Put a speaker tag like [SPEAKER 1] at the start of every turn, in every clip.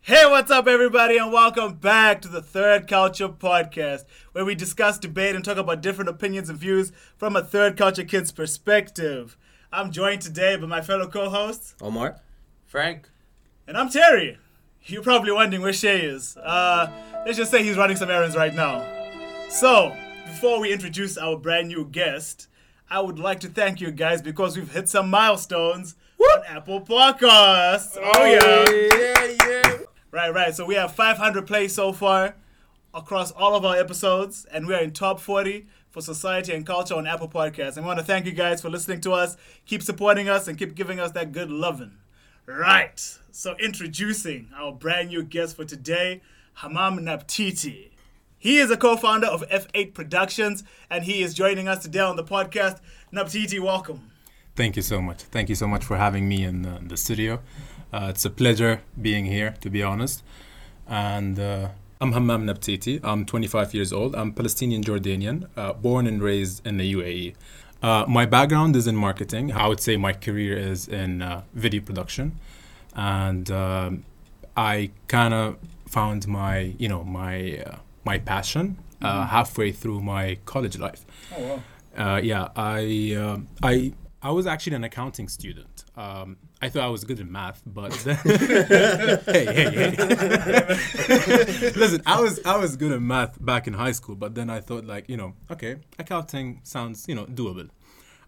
[SPEAKER 1] Hey, what's up, everybody, and welcome back to the Third Culture Podcast, where we discuss, debate, and talk about different opinions and views from a third culture kid's perspective. I'm joined today by my fellow co hosts,
[SPEAKER 2] Omar.
[SPEAKER 3] Frank.
[SPEAKER 1] and I'm Terry. You're probably wondering where Shay is. Uh, let's just say he's running some errands right now. So, before we introduce our brand new guest, I would like to thank you guys because we've hit some milestones on Apple Podcasts. Oh, oh, yeah.
[SPEAKER 3] Yeah, yeah.
[SPEAKER 1] Right, right. So we have 500 plays so far across all of our episodes, and we are in top 40 for society and culture on Apple Podcasts. And we want to thank you guys for listening to us. Keep supporting us and keep giving us that good loving. Right. So introducing our brand new guest for today, Hammam Nabtiti. He is a co-founder of F8 Productions, and he is joining us today on the podcast. Naptiti, welcome.
[SPEAKER 4] Thank you so much. Thank you so much for having me in the, the studio. Uh, it's a pleasure being here, to be honest. And uh, I'm Hammam Nabtiti. I'm 25 years old. I'm Palestinian Jordanian, uh, born and raised in the UAE. Uh, my background is in marketing. I would say my career is in uh, video production, and um, I kind of found my, you know, my uh, my passion uh, halfway through my college life.
[SPEAKER 1] Oh, wow.
[SPEAKER 4] Uh, yeah, I I I was actually an accounting student. Um, I thought I was good in math, but hey, hey, hey. Listen, I was I was good at math back in high school, but then I thought like you know, okay, accounting sounds you know doable,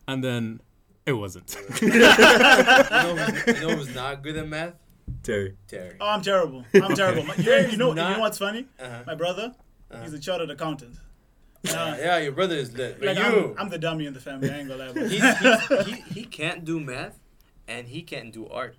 [SPEAKER 4] and then it wasn't.
[SPEAKER 3] You know, who's- you know who's not good at math?
[SPEAKER 2] Terry.
[SPEAKER 3] Terry.
[SPEAKER 1] Oh, I'm terrible. I'm terrible. My- You, you know, you know what's funny?
[SPEAKER 3] Uh-huh.
[SPEAKER 1] My brother, he's a chartered accountant. Uh,
[SPEAKER 3] yeah, your brother is lit. But
[SPEAKER 1] like
[SPEAKER 3] you,
[SPEAKER 1] I'm, I'm the dummy in the family. I ain't gonna lie about
[SPEAKER 3] he's, he's, he, he can't do math and he can't do art.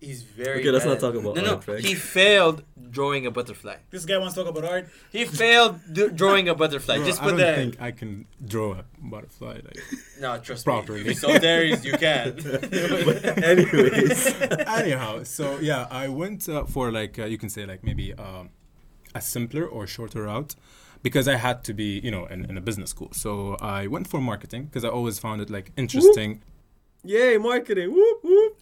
[SPEAKER 3] He's very
[SPEAKER 2] Okay, let's
[SPEAKER 3] bad
[SPEAKER 2] not talk about
[SPEAKER 3] no, no.
[SPEAKER 2] art,
[SPEAKER 3] He failed drawing a butterfly.
[SPEAKER 1] This guy wants to talk about art.
[SPEAKER 3] He failed d- drawing a butterfly.
[SPEAKER 4] Bro,
[SPEAKER 3] Just
[SPEAKER 4] I
[SPEAKER 3] put
[SPEAKER 4] don't
[SPEAKER 3] that.
[SPEAKER 4] think I can draw a butterfly. Like.
[SPEAKER 3] No, trust
[SPEAKER 4] Properly.
[SPEAKER 3] me. If you saw Terry's, you can.
[SPEAKER 2] Anyways.
[SPEAKER 4] anyhow so yeah i went uh, for like uh, you can say like maybe um, a simpler or shorter route because i had to be you know in, in a business school so i went for marketing because i always found it like interesting
[SPEAKER 2] Yay, marketing. Whoop, whoop.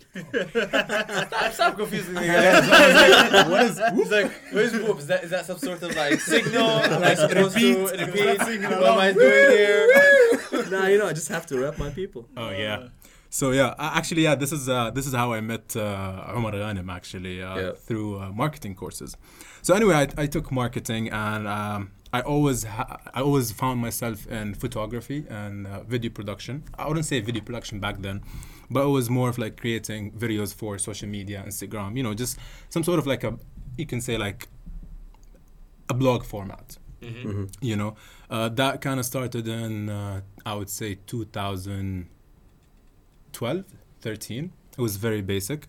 [SPEAKER 3] Stop, stop confusing me.
[SPEAKER 4] what is
[SPEAKER 3] He's like, where's whoop? Is that, is that some sort of like signal? Am I supposed to repeat? What am I doing here?
[SPEAKER 2] nah, you know, I just have to rep my people.
[SPEAKER 4] oh yeah so yeah actually yeah this is uh, this is how i met uh, Omar Ghanem actually uh,
[SPEAKER 2] Yeah.
[SPEAKER 4] through uh, marketing courses so anyway i, I took marketing and um, I always ha- I always found myself in photography and uh, video production. I wouldn't say video production back then, but it was more of like creating videos for social media, Instagram. You know, just some sort of like a you can say like a blog format. You know, uh, that kind of started in uh, I would say 2012, 13. It was very basic.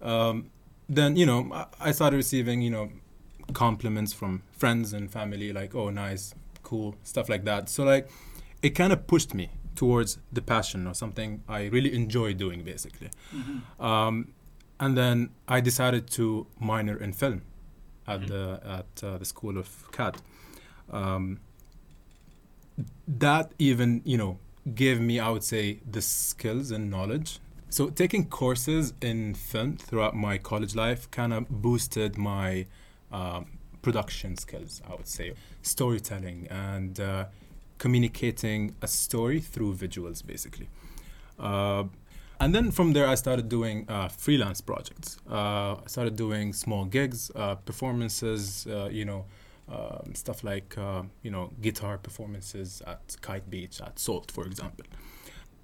[SPEAKER 4] Um, then you know I- I started receiving you know compliments from friends and family like oh nice cool stuff like that. So like it kind of pushed me towards the passion or something i really enjoy doing basically. Um, and then i decided to minor in film at the at uh, the school of cad um, that even you know gave me i would say the skills and knowledge. So taking courses in film throughout my college life kind of boosted my um, production skills i would say. Storytelling and uh, communicating a story through visuals basically. Uh, and then from there i started doing uh, freelance projects. Uh, i started doing small gigs uh, performances uh, you know um, stuff like you know guitar performances at kite beach at salt for example.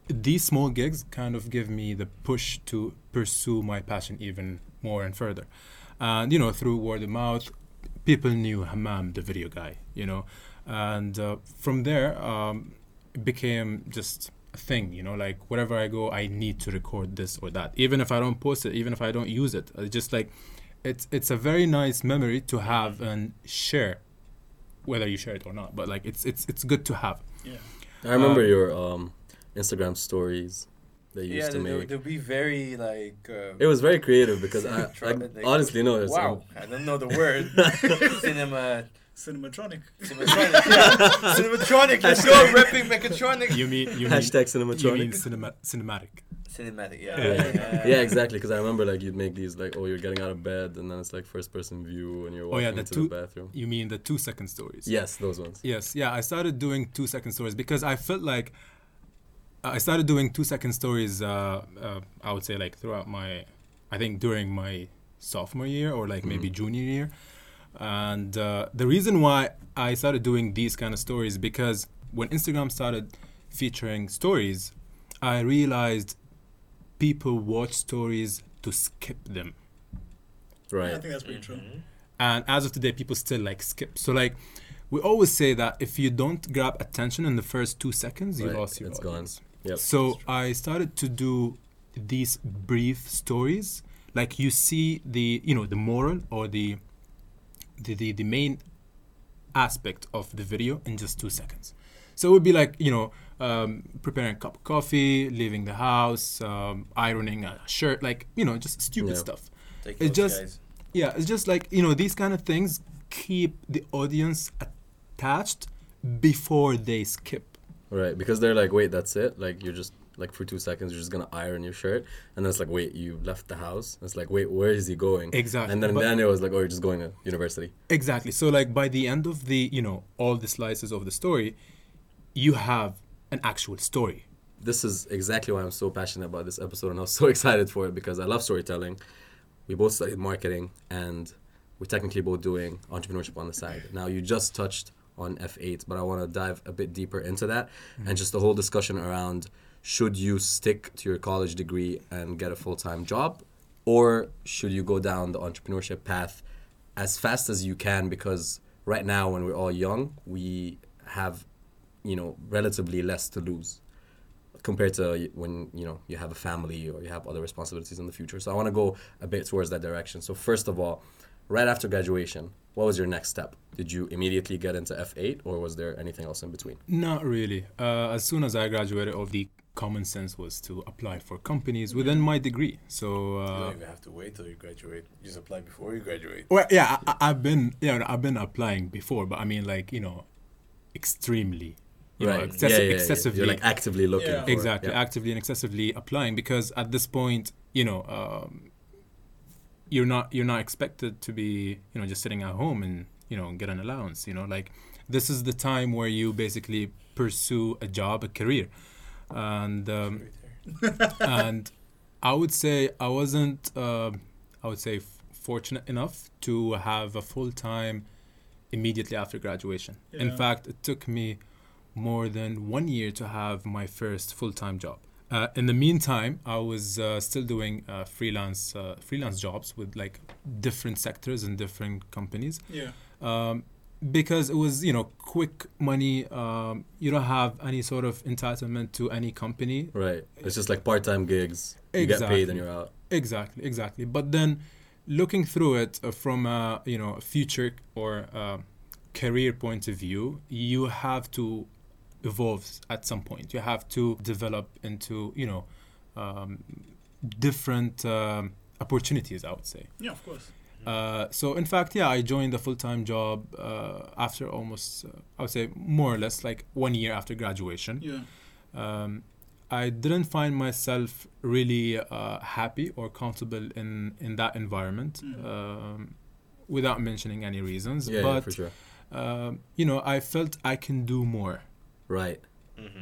[SPEAKER 4] These small gigs kind of give me the push to pursue my passion even more and further. And, you know, through word of mouth, people knew Hammam, the video guy, you know. And uh, from there, um, it became just a thing, you know, like wherever I go, I need to record this or that. Even if I don't post it, even if I don't use it, it's just like, it's, it's a very nice memory to have and share, whether you share it or not. But like, it's, it's, it's good to have.
[SPEAKER 1] Yeah.
[SPEAKER 2] I remember
[SPEAKER 4] Um,
[SPEAKER 2] your um, Instagram stories that you
[SPEAKER 3] Yeah,
[SPEAKER 2] used to
[SPEAKER 3] they'll,
[SPEAKER 2] make.
[SPEAKER 3] they'll be very like. Uh,
[SPEAKER 2] It was very creative because I, I
[SPEAKER 3] like-
[SPEAKER 2] honestly know there's
[SPEAKER 3] wow, I don't know the word. Cinema
[SPEAKER 1] Cinematronic.
[SPEAKER 3] Cinematronic, yeah. Cinematronic, let's go, repping mechatronic.
[SPEAKER 4] You mean you
[SPEAKER 2] Hashtag
[SPEAKER 4] mean, you
[SPEAKER 2] cinematronic.
[SPEAKER 4] mean cinema, cinematic?
[SPEAKER 3] Cinematic, yeah.
[SPEAKER 2] yeah, yeah, exactly. Because I remember like you'd make these like, oh, you're getting out of bed, and then it's like first person view, and you're
[SPEAKER 4] Oh,
[SPEAKER 2] walking
[SPEAKER 4] yeah, the
[SPEAKER 2] into
[SPEAKER 4] two-
[SPEAKER 2] the bathroom.
[SPEAKER 4] You mean the two second stories?
[SPEAKER 2] Yes, those ones.
[SPEAKER 4] Yes, yeah. I started doing two second stories because I felt like I started doing two second stories. Uh, uh, I would say like throughout my, I think during my sophomore year or like maybe junior year, and uh, the reason why I started doing these kind of stories because when Instagram started featuring stories, I realized people watch stories to skip them.
[SPEAKER 2] Right.
[SPEAKER 1] I think that's pretty true.
[SPEAKER 4] and as of today people still like skip so like we always say that if you don't grab attention in the first two seconds you
[SPEAKER 2] Right,
[SPEAKER 4] lost your
[SPEAKER 2] it's gone.
[SPEAKER 4] Audience
[SPEAKER 2] Yep.
[SPEAKER 4] so i started to do these brief stories like you see the you know the moral or the the the, the main aspect of the video in just two seconds so it would be like you know um, preparing a cup of coffee leaving the house um, ironing a shirt like you know just stupid
[SPEAKER 2] Yeah.
[SPEAKER 4] stuff
[SPEAKER 3] Take
[SPEAKER 4] It's just-
[SPEAKER 3] guys.
[SPEAKER 4] yeah, it's just like you know these kind of things keep the audience attached before they skip.
[SPEAKER 2] Right, because they're like, wait, that's it. Like you're just like for two seconds, you're just gonna iron your shirt, and then it's like, wait, you left the house. It's like, wait, where is he going?
[SPEAKER 4] Exactly.
[SPEAKER 2] And then
[SPEAKER 4] But-
[SPEAKER 2] then it was like, oh, you're just going to university.
[SPEAKER 4] Exactly. So like by the end of the you know all the slices of the story, you have an actual story.
[SPEAKER 2] This is exactly why I'm so passionate about this episode, and I was so excited for it because I love storytelling. We both studied marketing, and we're technically both doing entrepreneurship on the side. Now, you just touched on F8, but I want to dive a bit deeper into that and just the whole discussion around should you stick to your college degree and get a full time job, or should you go down the entrepreneurship path as fast as you can? Because right now, when we're all young, we have, you know, relatively less to lose compared to when you know you have a family or you have other responsibilities in the future. So I want to go a bit towards that direction. So first of all, right after graduation, what was your next step? Did you immediately get into F8 or was there anything else in between?
[SPEAKER 4] Not really. Uh, as soon as I graduated, all the common sense was to apply for companies within my degree. So
[SPEAKER 3] You
[SPEAKER 4] uh,
[SPEAKER 3] don't even have to wait till you graduate. You just apply before you graduate.
[SPEAKER 4] well, yeah, I, I- I've been yeah I've been applying before, but I mean like you know, extremely, you know, excessi-
[SPEAKER 2] yeah, yeah, yeah.
[SPEAKER 4] excessively.
[SPEAKER 2] You're like actively looking.
[SPEAKER 1] Yeah.
[SPEAKER 2] for
[SPEAKER 4] exactly
[SPEAKER 2] Yeah.
[SPEAKER 4] actively and excessively applying because at this point you know um, you're not you're not expected to be you know just sitting at home and you know get an allowance you know like this is the time where you basically pursue a job a career. And um, and i would say i wasn't uh, i would say f- fortunate enough to have a full-time immediately after graduation. In fact it took me more than one year to have my first full-time job. Uh, in the meantime, I was uh, still doing uh, freelance uh, freelance jobs with like different sectors and different companies.
[SPEAKER 1] Yeah.
[SPEAKER 4] Um, because it was you know quick money. Um, you don't have any sort of entitlement to any company.
[SPEAKER 2] Right. It's just like part time gigs. You get paid
[SPEAKER 4] Exactly.
[SPEAKER 2] and you're out.
[SPEAKER 4] Exactly, exactly. But then, looking through it uh, from a you know future or career point of view, you have to evolve at some point. You have to develop into you know um, different um, opportunities. I would say.
[SPEAKER 1] Yeah, of course.
[SPEAKER 4] Uh, so in fact, yeah, I joined a full-time job uh, after almost, uh, I would say, more or less like one year after graduation
[SPEAKER 1] Yeah.
[SPEAKER 4] um, I didn't find myself really uh, happy or comfortable in, in that environment,
[SPEAKER 1] Mm.
[SPEAKER 4] um, without mentioning any reasons.
[SPEAKER 2] Yeah, yeah,
[SPEAKER 4] but
[SPEAKER 2] for sure.
[SPEAKER 4] um, you know, I felt I can do more.
[SPEAKER 2] Right.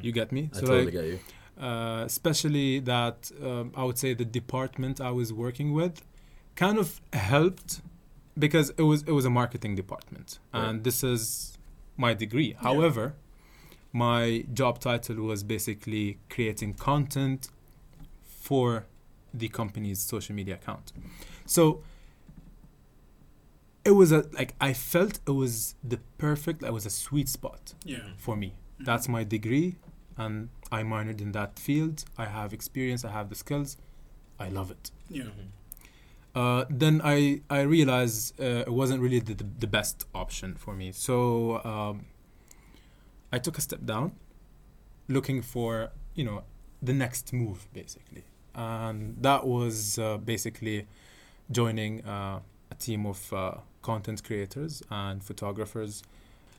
[SPEAKER 4] You get me?
[SPEAKER 2] I totally
[SPEAKER 4] like,
[SPEAKER 2] get you.
[SPEAKER 4] uh, especially that um, I would say the department I was working with kind of helped because it was it was a marketing department,
[SPEAKER 2] Right.
[SPEAKER 4] and this is my degree. However, my job title was basically creating content for the company's social media account. So it was a like I felt it was the perfect. It was a sweet spot
[SPEAKER 1] Yeah.
[SPEAKER 4] for me. Mm-hmm. That's my degree, and I minored in that field. I have experience. I have the skills. I love it.
[SPEAKER 1] Yeah. Mm-hmm.
[SPEAKER 4] Uh, then I I realized uh, it wasn't really the, the, the best option for me. So um, I took a step down, looking for you know the next move basically, and that was uh, basically joining uh, a team of uh, content creators and photographers,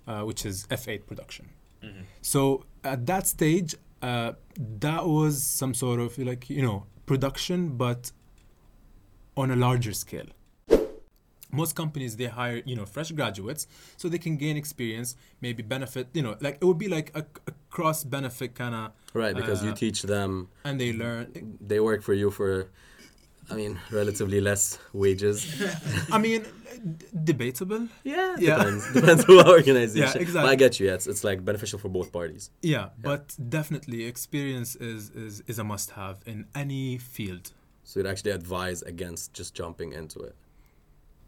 [SPEAKER 4] uh, which is F8 production.
[SPEAKER 3] Mhm.
[SPEAKER 4] So at that stage, uh, that was some sort of like you know production, but on a larger scale. Most companies they hire you know fresh graduates so they can gain experience, maybe benefit you know like it would be like a, a cross benefit kind of,
[SPEAKER 2] Right, because you
[SPEAKER 4] Uh,
[SPEAKER 2] teach them,
[SPEAKER 4] and they learn.
[SPEAKER 2] they work for you for, I mean, relatively less wages.
[SPEAKER 4] I mean, d- debatable.
[SPEAKER 2] Yeah,
[SPEAKER 4] Yeah.
[SPEAKER 2] depends. Depends who organization.
[SPEAKER 4] Yeah,
[SPEAKER 2] But I get you. Yeah, it's, it's like beneficial for both parties.
[SPEAKER 4] Yeah, but definitely experience is, is, is a must have in any field.
[SPEAKER 2] So you'd actually advise against just jumping into it.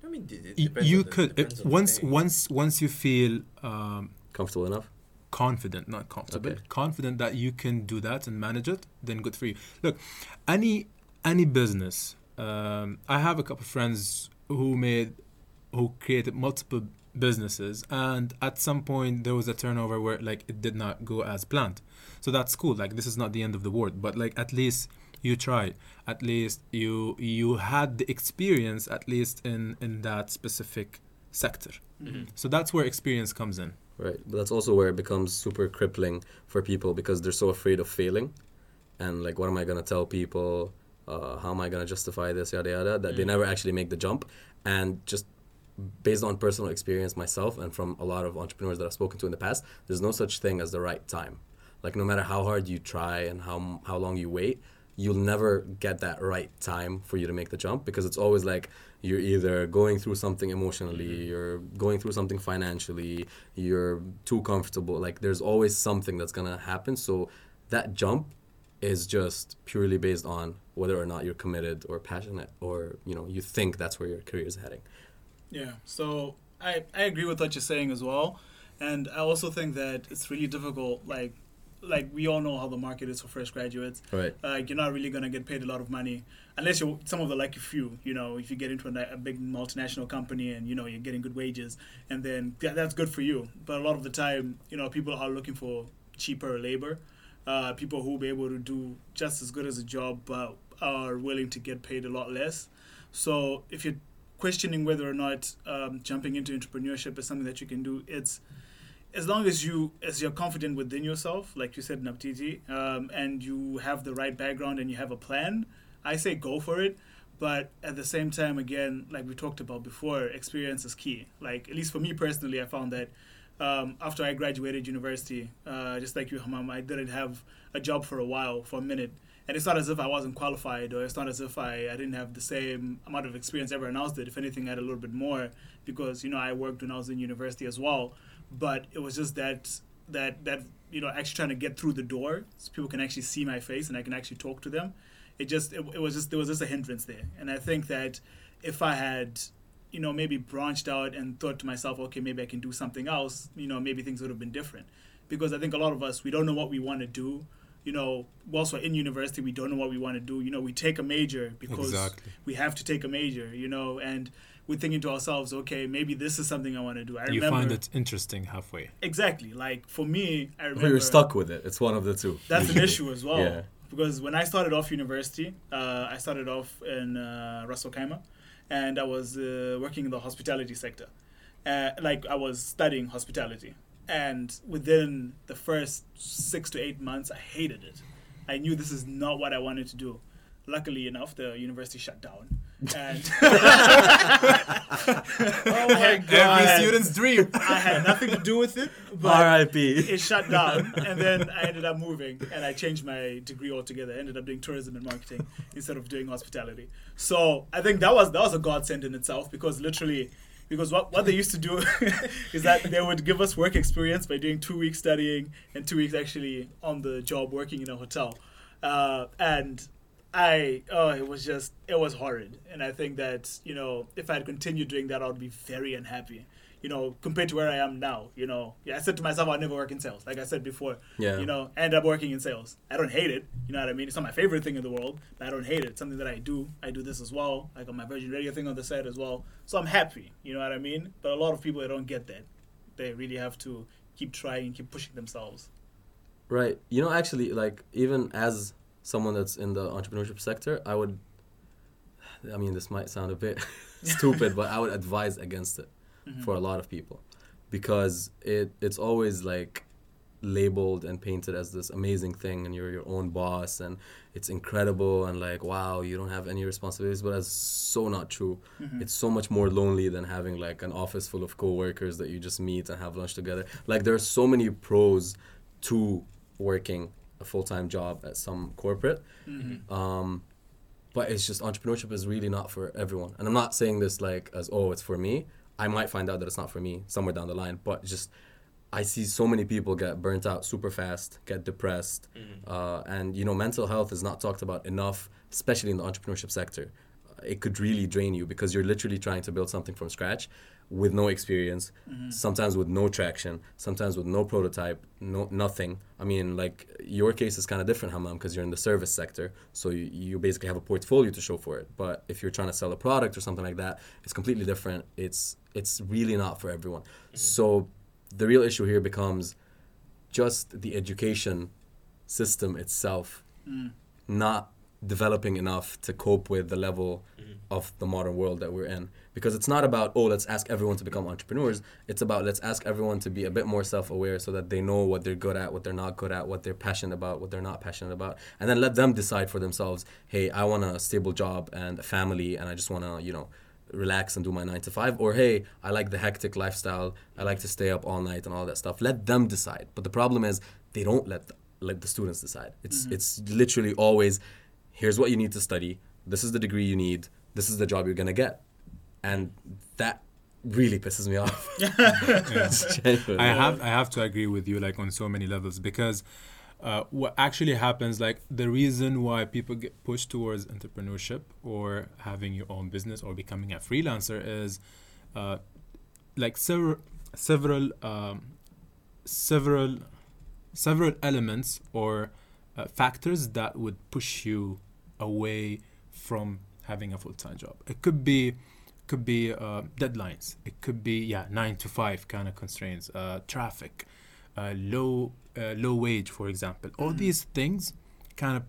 [SPEAKER 3] I mean, it- it depends
[SPEAKER 4] you
[SPEAKER 3] on the-
[SPEAKER 4] could
[SPEAKER 3] depends
[SPEAKER 4] it,
[SPEAKER 3] on
[SPEAKER 4] once
[SPEAKER 3] thing.
[SPEAKER 4] once once you feel um,
[SPEAKER 2] Comfortable enough?
[SPEAKER 4] confident, not comfortable,
[SPEAKER 2] Okay.
[SPEAKER 4] confident that you can do that and manage it, then good for you. Look, any any business. Um, I have a couple of friends who made who created multiple businesses, and at some point there was a turnover where like it did not go as planned. So that's cool. Like this is not the end of the world, but like at least you tried. At least you you had the experience at least in in that specific sector.
[SPEAKER 3] Mhm.
[SPEAKER 4] So that's where experience comes in.
[SPEAKER 2] Right. But that's also where it becomes super crippling for people because they're so afraid of failing. And like, what am I going to tell people? Uh, how am I going to justify this, yada, yada, that they
[SPEAKER 3] Mm.
[SPEAKER 2] never actually make the jump. And just based on personal experience myself and from a lot of entrepreneurs that I've spoken to in the past, there's no such thing as the right time. Like, no matter how hard you try and how, how long you wait, you'll never get that right time for you to make the jump because it's always like you're either going through something emotionally, mm-hmm. you're going through something financially, you're too comfortable. Like there's always something that's gonna happen. So that jump is just purely based on whether or not you're committed or passionate or you know you think that's where your career is heading.
[SPEAKER 1] Yeah. So I I agree with what you're saying as well, and I also think that it's really difficult. Like like we all know how the market is for fresh graduates.
[SPEAKER 2] Right.
[SPEAKER 1] Uh, you're not really gonna get paid a lot of money unless you're some of the lucky few. You know, if you get into a, a big multinational company and you know you're getting good wages, and then yeah, that's good for you. But a lot of the time, you know, people are looking for cheaper labor. Uh, people who will be able to do just as good as a job, but are willing to get paid a lot less. So if you're questioning whether or not um, jumping into entrepreneurship is something that you can do, it's as long as you as you're confident within yourself, like you said, Nabtiti, um, and you have the right background and you have a plan, I say go for it. But at the same time, again, like we talked about before, experience is key. Like at least for me personally, I found that um, after I graduated university, uh, just like you, Hammam, I didn't have a job for a while, for a minute. And it's not as if I wasn't qualified, or it's not as if I, I didn't have the same amount of experience everyone else did. If anything, I had a little bit more because you know I worked when I was in university as well. But it was just that that that you know actually trying to get through the door so people can actually see my face and I can actually talk to them. It just it, it was just there was just a hindrance there, and I think that if I had you know maybe branched out and thought to myself, okay, maybe I can do something else, you know, maybe things would have been different. Because I think a lot of us we don't know what we want to do. You know, whilst we're in university, we don't know what we want to do. You know, we take a major because
[SPEAKER 4] Exactly.
[SPEAKER 1] we have to take a major. You know, and we're thinking to ourselves, okay, maybe this is something I want to do. I
[SPEAKER 4] You
[SPEAKER 1] remember
[SPEAKER 4] find it interesting halfway.
[SPEAKER 1] exactly like for me, I remember
[SPEAKER 2] Or you're stuck with it. It's one of the two.
[SPEAKER 1] that's an issue as well.
[SPEAKER 2] Yeah.
[SPEAKER 1] Because when I started off university, uh, I started off in uh, Ras Al Khaimah, and I was uh, working in the hospitality sector. Uh, like I was studying hospitality, and within the first six to eight months, I hated it. I knew this is not what I wanted to do. Luckily enough, the university shut down, and
[SPEAKER 3] Oh my god.
[SPEAKER 1] Every
[SPEAKER 4] student's dream.
[SPEAKER 1] I had nothing to do with it. But
[SPEAKER 2] R.I.P.
[SPEAKER 1] it shut down and then i ended up moving and i changed my degree altogether I ended up doing tourism and marketing instead of doing hospitality so i think that was that was a godsend in itself because literally because what, what they used to do is that they would give us work experience by doing two weeks studying and two weeks actually on the job working in a hotel uh, and I oh it was just it was horrid. And I think that you know if I had continued doing that I would be very unhappy you know compared to where I am now you know. Yeah I said to myself I'll never work in sales like I said before
[SPEAKER 2] Yeah.
[SPEAKER 1] you know I ended up working in sales. I don't hate it you know what I mean? It's not my favorite thing in the world but I don't hate it. It's something that I do I do this as well like on my Virgin Radio thing on the side as well. So I'm happy you know what I mean? But a lot of people they don't get that. They really have to keep trying keep pushing themselves.
[SPEAKER 2] Right. You know, actually, like even as someone that's in the entrepreneurship sector, I would I mean, this might sound a bit stupid, but I would advise against it mm-hmm. for a lot of people. Because it it's always like labeled and painted as this amazing thing and you're your own boss and it's incredible and like wow you don't have any responsibilities but that's so not true. Mm-hmm. It's so much more lonely than having like an office full of co-workers that you just meet and have lunch together. Like there are so many pros to working a full-time job at some corporate. Um, but it's just entrepreneurship is really not for everyone. And i'm not saying this like as oh it's for me. I might find out that it's not for me somewhere down the line but just i see so many people get burnt out super fast get depressed uh, and you know mental health is not talked about enough especially in the entrepreneurship sector. It could really drain you because you're literally trying to build something from scratch with no experience mm-hmm. sometimes with no traction sometimes with no prototype no nothing. I mean like your case is kind of different Hammam, because you're in the service sector so you, you basically have a portfolio to show for it. But if you're trying to sell a product or something like that it's completely different. It's it's really not for everyone. Mm-hmm. So the real issue here becomes just the education system itself mm. not developing enough to cope with the level mm-hmm. of the modern world that we're in because it's not about oh let's ask everyone to become entrepreneurs. It's about let's ask everyone to be a bit more self-aware so that they know what they're good at what they're not good at what they're passionate about what they're not passionate about. And then let them decide for themselves hey i want a stable job and a family and i just want to you know relax and do my nine to five. Or hey i like the hectic lifestyle. I like to stay up all night and all that stuff. Let them decide. But the problem is they don't let the, let the students decide. It's mm-hmm. it's literally always here's what you need to study. This is the degree you need. This is the job you're gonna get and that really pisses me off. Genuinely.
[SPEAKER 4] I have I have to agree with you like on so many levels because uh, what actually happens like the reason why people get pushed towards entrepreneurship or having your own business or becoming a freelancer is uh, like several several um, several several elements or uh, factors that would push you away from having a full-time job. It could be could be uh, deadlines. It could be yeah nine to five kind of constraints uh, traffic uh, low uh, low wage for example. All these things kind of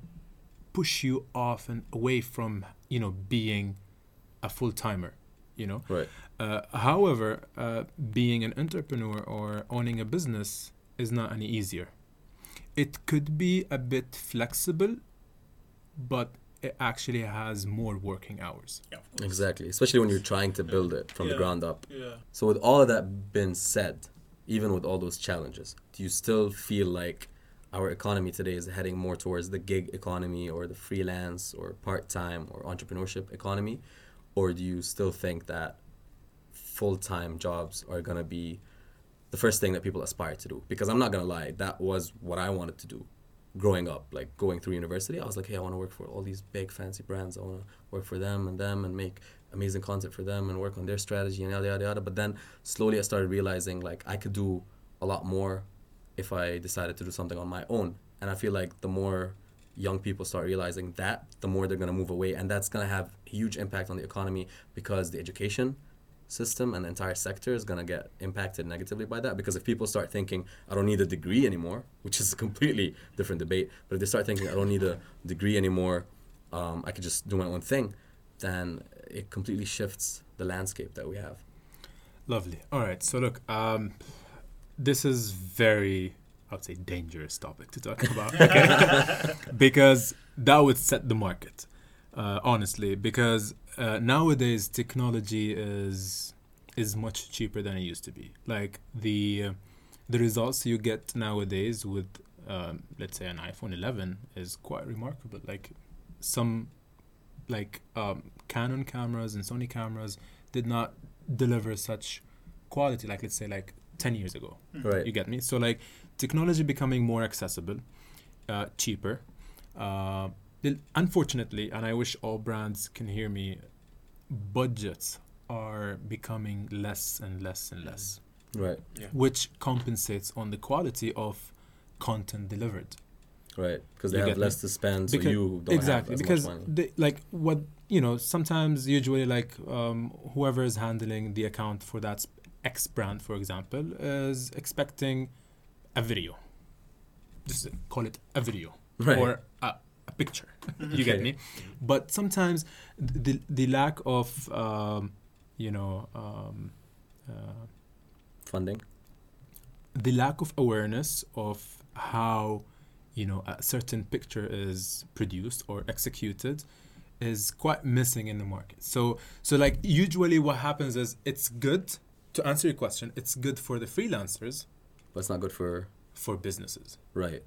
[SPEAKER 4] push you off and away from you know being a full-timer you know?
[SPEAKER 2] Right.
[SPEAKER 4] Uh, however, uh, being an entrepreneur or owning a business is not any easier. It could be a bit flexible, but it actually has more working hours.
[SPEAKER 1] Yeah,
[SPEAKER 2] exactly especially when you're trying to build it from the ground up.
[SPEAKER 1] Yeah.
[SPEAKER 2] So with all of that being said, even with all those challenges, do you still feel like our economy today is heading more towards the gig economy or the freelance or part-time or entrepreneurship economy? Or do you still think that full-time jobs are going to be the first thing that people aspire to do? Because i'm not going to lie that was what i wanted to do growing up like going through university i was like hey i want to work for all these big fancy brands. I want to work for them and them and make amazing content for them and work on their strategy and yada yada yada. But then slowly i started realizing like i could do a lot more if i decided to do something on my own. And i feel like the more young people start realizing that the more they're to move away. And that's to have huge impact on the economy because the education system and the entire sector is going to get impacted negatively by that because if people start thinking i don't need a degree anymore which is a completely different debate but if they start thinking i don't need a degree anymore um, i could just do my own thing then it completely shifts the landscape that we have
[SPEAKER 4] Lovely. All right. So look, um, this is very, I would say, dangerous topic to talk about. Okay? because that would set the market, uh, honestly. Because uh, nowadays technology is is much cheaper than it used to be. Like the uh, the results you get nowadays with, um, let's say, an iPhone 11 is quite remarkable. Like some, like um, Canon cameras and Sony cameras did not deliver such quality like let's say like 10 years ago
[SPEAKER 2] right
[SPEAKER 4] you get me so like technology becoming more accessible uh, cheaper uh, the- unfortunately and i wish all brands can hear me budgets are becoming less and less and less
[SPEAKER 2] right Yeah.
[SPEAKER 4] which compensates on the quality of content delivered
[SPEAKER 2] right because they
[SPEAKER 4] You
[SPEAKER 2] have
[SPEAKER 4] get me?
[SPEAKER 2] less to spend so
[SPEAKER 4] Because-
[SPEAKER 2] you don't
[SPEAKER 4] exactly
[SPEAKER 2] have as
[SPEAKER 4] because
[SPEAKER 2] much money.
[SPEAKER 4] they, like what you know sometimes usually like um, whoever is handling the account for that x brand for example is expecting a video just call it a video
[SPEAKER 2] Right.
[SPEAKER 4] or a, a picture. you get me? But sometimes the the lack of um, you know um, uh,
[SPEAKER 2] Funding.
[SPEAKER 4] the lack of awareness of how you know a certain picture is produced or executed is quite missing in the market so so like usually what happens is it's good to answer your question it's good for the freelancers
[SPEAKER 2] But it's not good for
[SPEAKER 4] for businesses
[SPEAKER 2] right.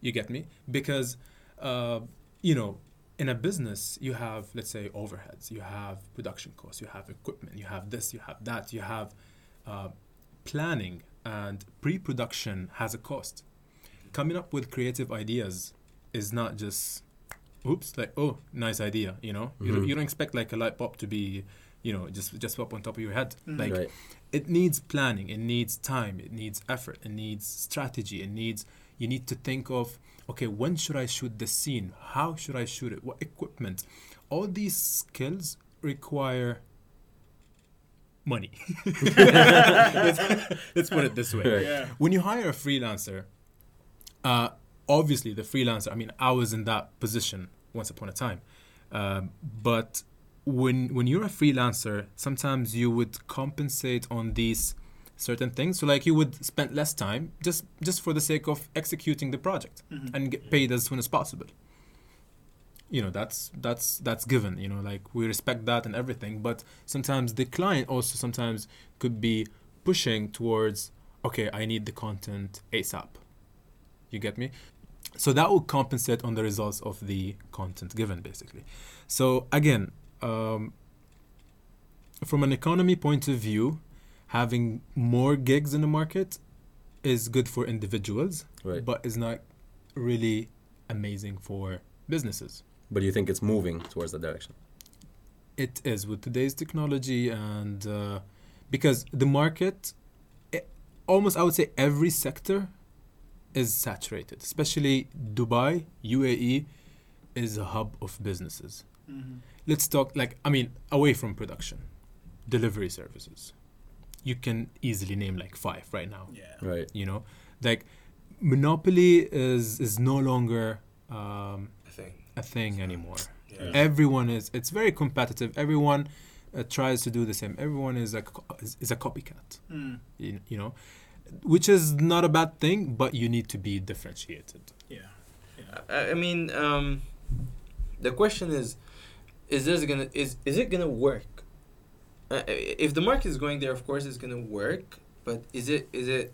[SPEAKER 4] you get me because uh, you know in a business you have let's say overheads. You have production costs. You have equipment. You have this. You have that. You have uh, planning and pre-production has a cost. Coming up with creative ideas is not just oops like oh nice idea you know? You, don't,
[SPEAKER 2] Mhm.
[SPEAKER 4] you don't expect like a light bulb to be you know just just up on top of your head.
[SPEAKER 1] Mhm.
[SPEAKER 4] like
[SPEAKER 2] right.
[SPEAKER 4] it needs planning. It needs time. It needs effort. It needs strategy. It needs you need to think of okay when should i shoot the scene? How should i shoot it? What equipment? All these skills require money. Let's, let's put it this way.
[SPEAKER 1] Yeah.
[SPEAKER 4] when you hire a freelancer uh, obviously the freelancer i mean i was in that position once upon a time. Um, but when when you're a freelancer sometimes you would compensate on these certain things. So like you would spend less time just just for the sake of executing the project
[SPEAKER 1] Mhm.
[SPEAKER 4] and get paid as soon as possible. You know that's that's that's given you know like we respect that and everything but sometimes the client also sometimes could be pushing towards okay i need the content asap you get me? So that will compensate on the results of the content given basically. So again um, from an economy point of view having more gigs in the market is good for individuals
[SPEAKER 2] Right.
[SPEAKER 4] but is not really amazing for businesses
[SPEAKER 2] But do you think it's moving towards that direction?
[SPEAKER 4] it is with today's technology and uh, because the market eh, almost i would say every sector is saturated especially dubai uae is a hub of businesses
[SPEAKER 1] Mhm.
[SPEAKER 4] let's talk like i mean away from production delivery services you can easily name like five right now
[SPEAKER 1] Yeah.
[SPEAKER 2] Right.
[SPEAKER 4] you know like monopoly is is no longer um,
[SPEAKER 3] I think.
[SPEAKER 4] a thing anymore
[SPEAKER 3] Yeah.
[SPEAKER 4] everyone is it's very competitive everyone uh, tries to do the same everyone is a is, is a copycat
[SPEAKER 1] Mm.
[SPEAKER 4] you, you know which is not a bad thing but you need to be differentiated
[SPEAKER 1] Yeah.
[SPEAKER 3] I, I mean, um, the question is, is this gonna is is it gonna work? Uh, if the market is going there, of course it's gonna work. But is it is it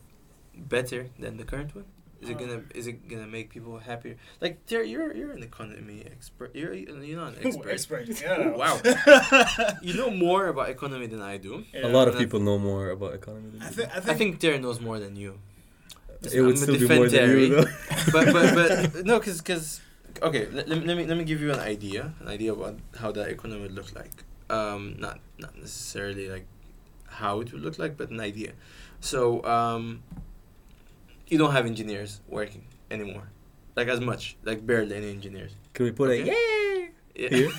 [SPEAKER 3] better than the current one? Is it gonna is it gonna make people happier? Like, Terry, you're you're an economy expert. You're you're not an expert.
[SPEAKER 1] Expert. Yeah.
[SPEAKER 3] Wow. you know more about economy than I do.
[SPEAKER 2] A lot of
[SPEAKER 3] Yeah.
[SPEAKER 2] people know more about economy than
[SPEAKER 1] I
[SPEAKER 2] you.
[SPEAKER 1] think. I
[SPEAKER 3] I
[SPEAKER 1] think.
[SPEAKER 3] think Terry knows more than you.
[SPEAKER 2] it would
[SPEAKER 3] I'm
[SPEAKER 2] still be more
[SPEAKER 3] defend
[SPEAKER 2] than you, though.
[SPEAKER 3] but but but no, cause cause okay. Let, let, me- let me let me give you an idea, an idea about how that economy would look like. Um, not not necessarily like how it would look like, but an idea. So um, you don't have engineers working anymore, like as much, like barely any engineers.
[SPEAKER 2] Can we put a
[SPEAKER 3] Okay.
[SPEAKER 2] yay?
[SPEAKER 3] Yeah.
[SPEAKER 2] Here?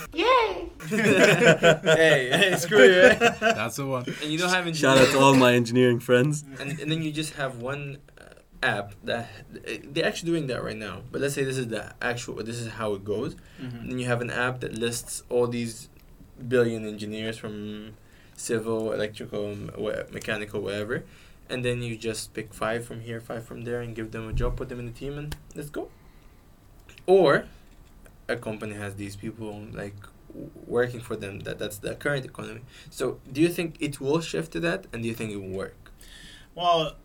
[SPEAKER 3] hey, hey, screw you. Right?
[SPEAKER 4] that's the one
[SPEAKER 3] And you don't have engineers.
[SPEAKER 2] Shout out to all my engineering friends.
[SPEAKER 3] and, and then you just have one uh, app that they're actually doing that right now. But let's say this is the actual, this is how it goes.
[SPEAKER 1] Mhm.
[SPEAKER 3] And then you have an app that lists all these billion engineers from civil, electrical, mechanical, whatever. And then you just pick five from here, five from there, and give them a job, put them in the team, and let's go. Or a company has these people like working for them. That that's the current economy. So do you think it will shift to that, and do you think it will work?
[SPEAKER 1] Well,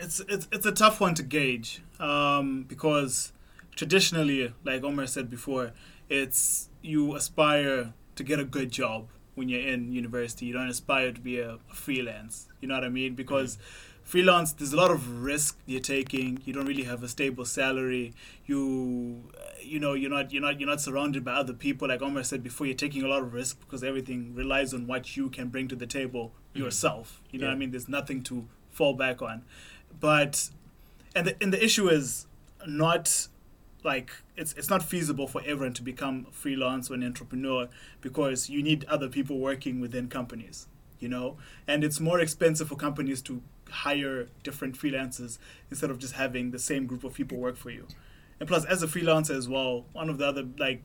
[SPEAKER 1] it's it's it's a tough one to gauge um, because traditionally, like Omar said before, it's you aspire to get a good job when you're in university. You don't aspire to be a, a freelance. You know what I mean? Because freelance, there's a lot of risk you're taking. You don't really have a stable salary. You you know you're not you're not you're not surrounded by other people. Like Omar said before, you're taking a lot of risk because everything relies on what you can bring to the table
[SPEAKER 3] Mhm.
[SPEAKER 1] yourself. You know what I mean? There's nothing to fall back on. But and the and the issue is not like it's it's not feasible for everyone to become freelance or an entrepreneur because you need other people working within companies, you know? And it's more expensive for companies to hire different freelancers instead of just having the same group of people work for you. and plus as a freelancer as well, one of the other like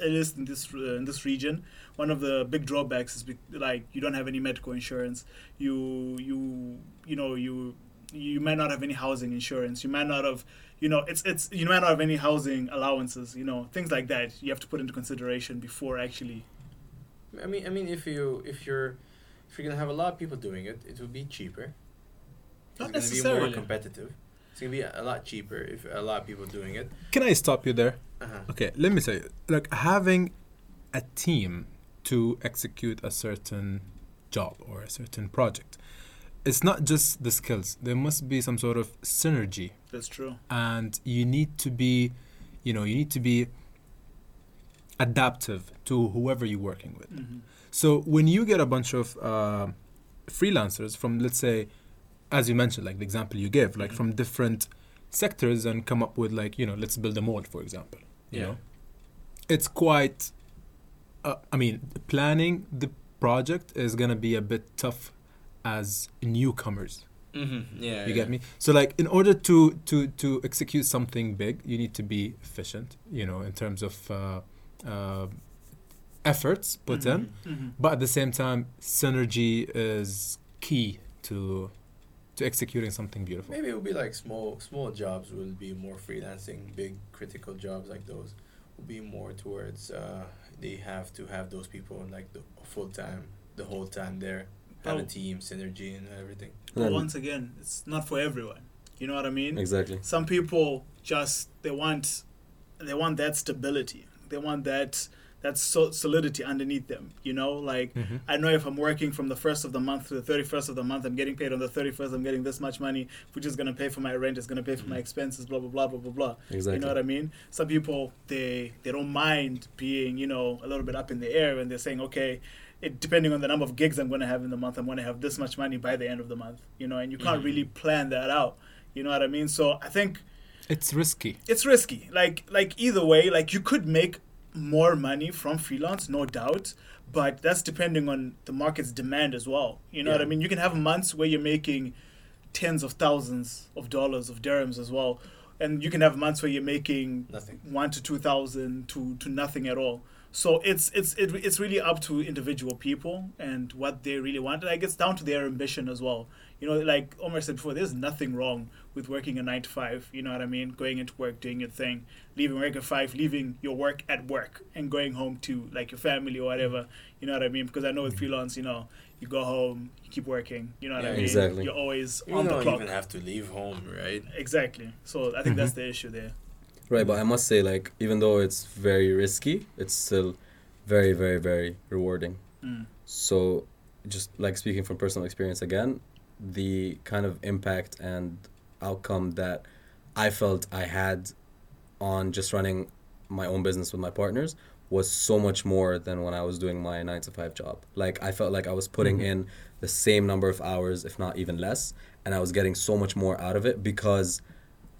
[SPEAKER 1] at least in this uh, in this region, one of the big drawbacks is be- like you don't have any medical insurance. You you you know you you might not have any housing insurance. You might not have you know it's it's you might not have any housing allowances. You know things like that you have to put into consideration before actually.
[SPEAKER 3] I mean, I mean, if you if you're if you're gonna have a lot of people doing it, it will be cheaper.
[SPEAKER 1] Not
[SPEAKER 3] it's gonna be more competitive. It's gonna be a lot cheaper if a lot of people doing it.
[SPEAKER 4] Can I stop you there?
[SPEAKER 3] Uh-huh.
[SPEAKER 4] Okay, let me say, like having a team to execute a certain job or a certain project, it's not just the skills. There must be some sort of synergy,
[SPEAKER 1] That's true.
[SPEAKER 4] and you need to be, you know, you need to be adaptive to whoever you're working with.
[SPEAKER 1] hmm
[SPEAKER 4] So when you get a bunch of uh, freelancers from, let's say, as you mentioned, like the example you give, like
[SPEAKER 1] Mhm.
[SPEAKER 4] from different sectors, and come up with like, you know, let's build a mall, for example. You
[SPEAKER 3] Yeah.
[SPEAKER 4] know, it's quite. Uh, I mean, planning the project is gonna be a bit tough as newcomers.
[SPEAKER 3] Mm-hmm. Yeah.
[SPEAKER 4] You
[SPEAKER 3] yeah.
[SPEAKER 4] get me? So like, in order to to to execute something big, you need to be efficient. You know, in terms of uh, uh, efforts put in.
[SPEAKER 1] hmm
[SPEAKER 4] But at the same time, synergy is key to to executing something beautiful.
[SPEAKER 3] Maybe it will be like small small jobs will be more freelancing. Big critical jobs like those will be more towards uh, they have to have those people like the full time, the whole time there, have a
[SPEAKER 1] Oh.
[SPEAKER 3] team synergy and everything.
[SPEAKER 1] But once again, it's not for everyone. You know what I mean?
[SPEAKER 2] Exactly.
[SPEAKER 1] Some people just they want they want that stability. They want that that so- solidity underneath them. You know, like
[SPEAKER 4] Mhm.
[SPEAKER 1] I know if I'm working from the first of the month to the thirty first of the month, I'm getting paid on the thirty first. I'm getting this much money, which is gonna pay for my rent. It's gonna pay for my expenses. Blah blah blah blah blah blah.
[SPEAKER 2] Exactly.
[SPEAKER 1] You know what I mean? Some people they they don't mind being you know a little bit up in the air, and they're saying, okay, it, depending on the number of gigs I'm going to have in the month, I'm going to have this much money by the end of the month. You know, and you can't
[SPEAKER 3] Mhm.
[SPEAKER 1] really plan that out. You know what I mean? So I think
[SPEAKER 4] It's risky.
[SPEAKER 1] it's risky. Like like either way, like you could make more money from freelance, no doubt, but that's depending on the market's demand as well. You know what I mean? You can have months where you're making tens of thousands of dollars of dirhams as well, and you can have months where you're making
[SPEAKER 3] Nothing.
[SPEAKER 1] one to two thousand to to nothing at all. So it's it's it, it's really up to individual people and what they really want. And I guess down to their ambition as well. You know, like Omar said before, there's nothing wrong with working a nine to five. You know what I mean? Going into work, doing your thing, leaving work at five, leaving your work at work, and going home to like your family or whatever. You know what I mean? Because I know with freelance, you know, you go home, you keep working. You know what I mean?
[SPEAKER 2] exactly.
[SPEAKER 1] You're always
[SPEAKER 3] You
[SPEAKER 1] on the clock.
[SPEAKER 3] You don't
[SPEAKER 1] clock.
[SPEAKER 3] even have to leave home, right?
[SPEAKER 1] Exactly. So I think that's the issue there.
[SPEAKER 2] Right, but I must say, like, even though it's very risky, it's still very, very, very rewarding.
[SPEAKER 1] Mm.
[SPEAKER 2] So, just like speaking from personal experience again, the kind of impact and outcome that I felt I had on just running my own business with my partners was so much more than when I was doing my nine to five job. Like, I felt like I was putting
[SPEAKER 4] Mhm.
[SPEAKER 2] in the same number of hours, if not even less, and I was getting so much more out of it because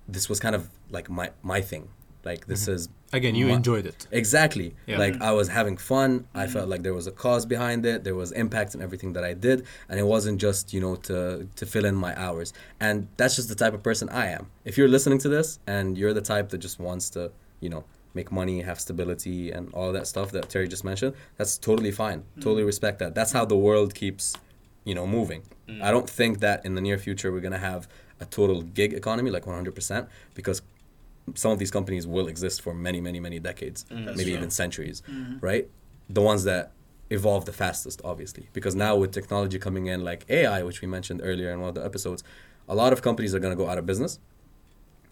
[SPEAKER 2] this was kind of like my, my thing. Like, this
[SPEAKER 4] Mhm.
[SPEAKER 2] is
[SPEAKER 4] Again, you
[SPEAKER 2] Ma-
[SPEAKER 4] enjoyed it.
[SPEAKER 2] Exactly.
[SPEAKER 4] Yeah.
[SPEAKER 2] Like I was having fun. I
[SPEAKER 1] Mhm.
[SPEAKER 2] felt like there was a cause behind it. There was impact in everything that I did, and it wasn't just you know to to fill in my hours. And that's just the type of person I am. If you're listening to this and you're the type that just wants to you know make money, have stability, and all that stuff that Terry just mentioned, that's totally fine. Totally
[SPEAKER 1] Mhm.
[SPEAKER 2] respect that. That's how the world keeps you know moving.
[SPEAKER 3] Mm.
[SPEAKER 2] I don't think that in the near future we're gonna have a total gig economy like 100% because some of these companies will exist for many, many, many decades,
[SPEAKER 3] Mm.
[SPEAKER 2] Maybe
[SPEAKER 1] true.
[SPEAKER 2] even centuries,
[SPEAKER 1] Mhm.
[SPEAKER 2] right? The ones that evolve the fastest, obviously, because now with technology coming in, like AI, which we mentioned earlier in one of the episodes, a lot of companies are gonna go out of business,